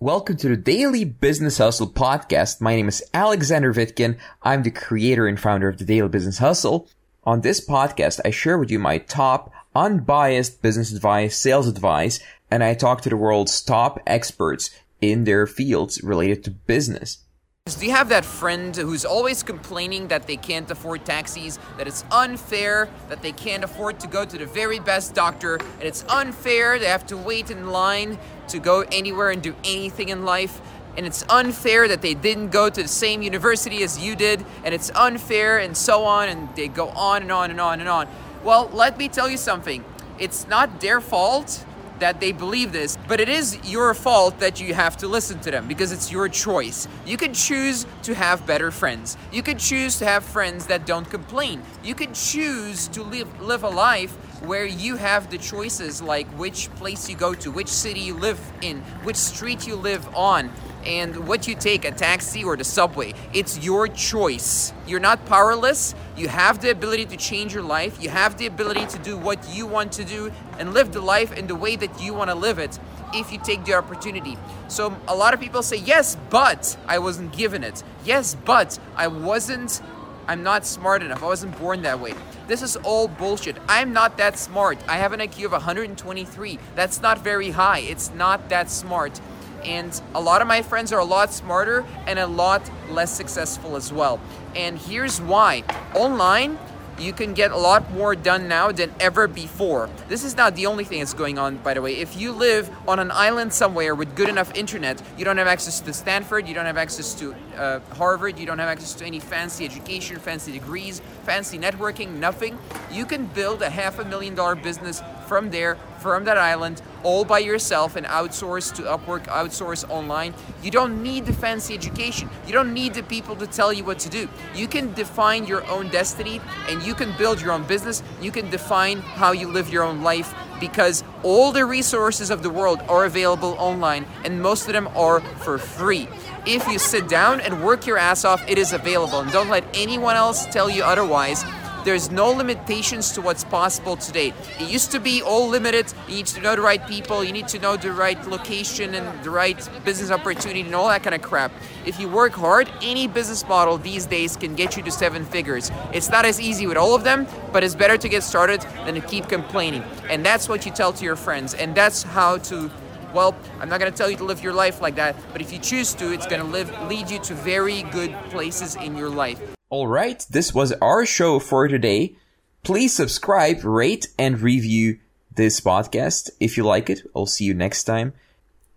Welcome to the Daily Business Hustle podcast. My name is Alexander Vitkin. I'm the creator and founder of the Daily Business Hustle. On this podcast, I share with you my top unbiased business advice, sales advice, and I talk to the world's top experts in their fields related to business. Do you have that friend who's always complaining that they can't afford taxis, that it's unfair that they can't afford to go to the very best doctor, and it's unfair they have to wait in line to go anywhere and do anything in life? And it's unfair that they didn't go to the same university as you did, and it's unfair, and so on, and they go on and on and on and on. Well, let me tell you something. It's not their fault that they believe this, but it is your fault that you have to listen to them because it's your choice. You can choose to have better friends. You can choose to have friends that don't complain. You can choose to live live a life where you have the choices like which place you go to, which city you live in, which street you live on, and what you take, a taxi or the subway. It's your choice. You're not powerless. You have the ability to change your life. You have the ability to do what you want to do and live the life in the way that you want to live it if you take the opportunity. So a lot of people say, yes, but I wasn't given it. Yes, but I wasn't I'm not smart enough. I wasn't born that way. This is all bullshit. I'm not that smart. I have an IQ of 123. That's not very high. It's not that smart. And a lot of my friends are a lot smarter and a lot less successful as well. And here's why. Online, you can get a lot more done now than ever before. This is not the only thing that's going on, by the way. If you live on an island somewhere with good enough internet, you don't have access to Stanford, you don't have access to uh, Harvard, you don't have access to any fancy education, fancy degrees, fancy networking, nothing. You can build a half a million dollar business from there, from that island, all by yourself and outsource to Upwork, outsource online. You don't need the fancy education. You don't need the people to tell you what to do. You can define your own destiny and you can build your own business. You can define how you live your own life because all the resources of the world are available online and most of them are for free. If you sit down and work your ass off, it is available. And don't let anyone else tell you otherwise there's no limitations to what's possible today. It used to be all limited. You need to know the right people, you need to know the right location and the right business opportunity and all that kind of crap. If you work hard, any business model these days can get you to seven figures. It's not as easy with all of them, but it's better to get started than to keep complaining. And that's what you tell to your friends. And that's how to well, I'm not going to tell you to live your life like that, but if you choose to, it's going to live lead you to very good places in your life. Alright, this was our show for today. Please subscribe, rate, and review this podcast if you like it. I'll see you next time.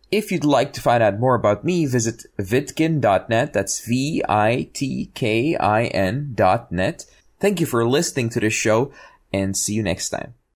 If you'd like to find out more about me, visit vitkin.net. That's V-I-T-K-I-N dot. Thank you for listening to the show and see you next time.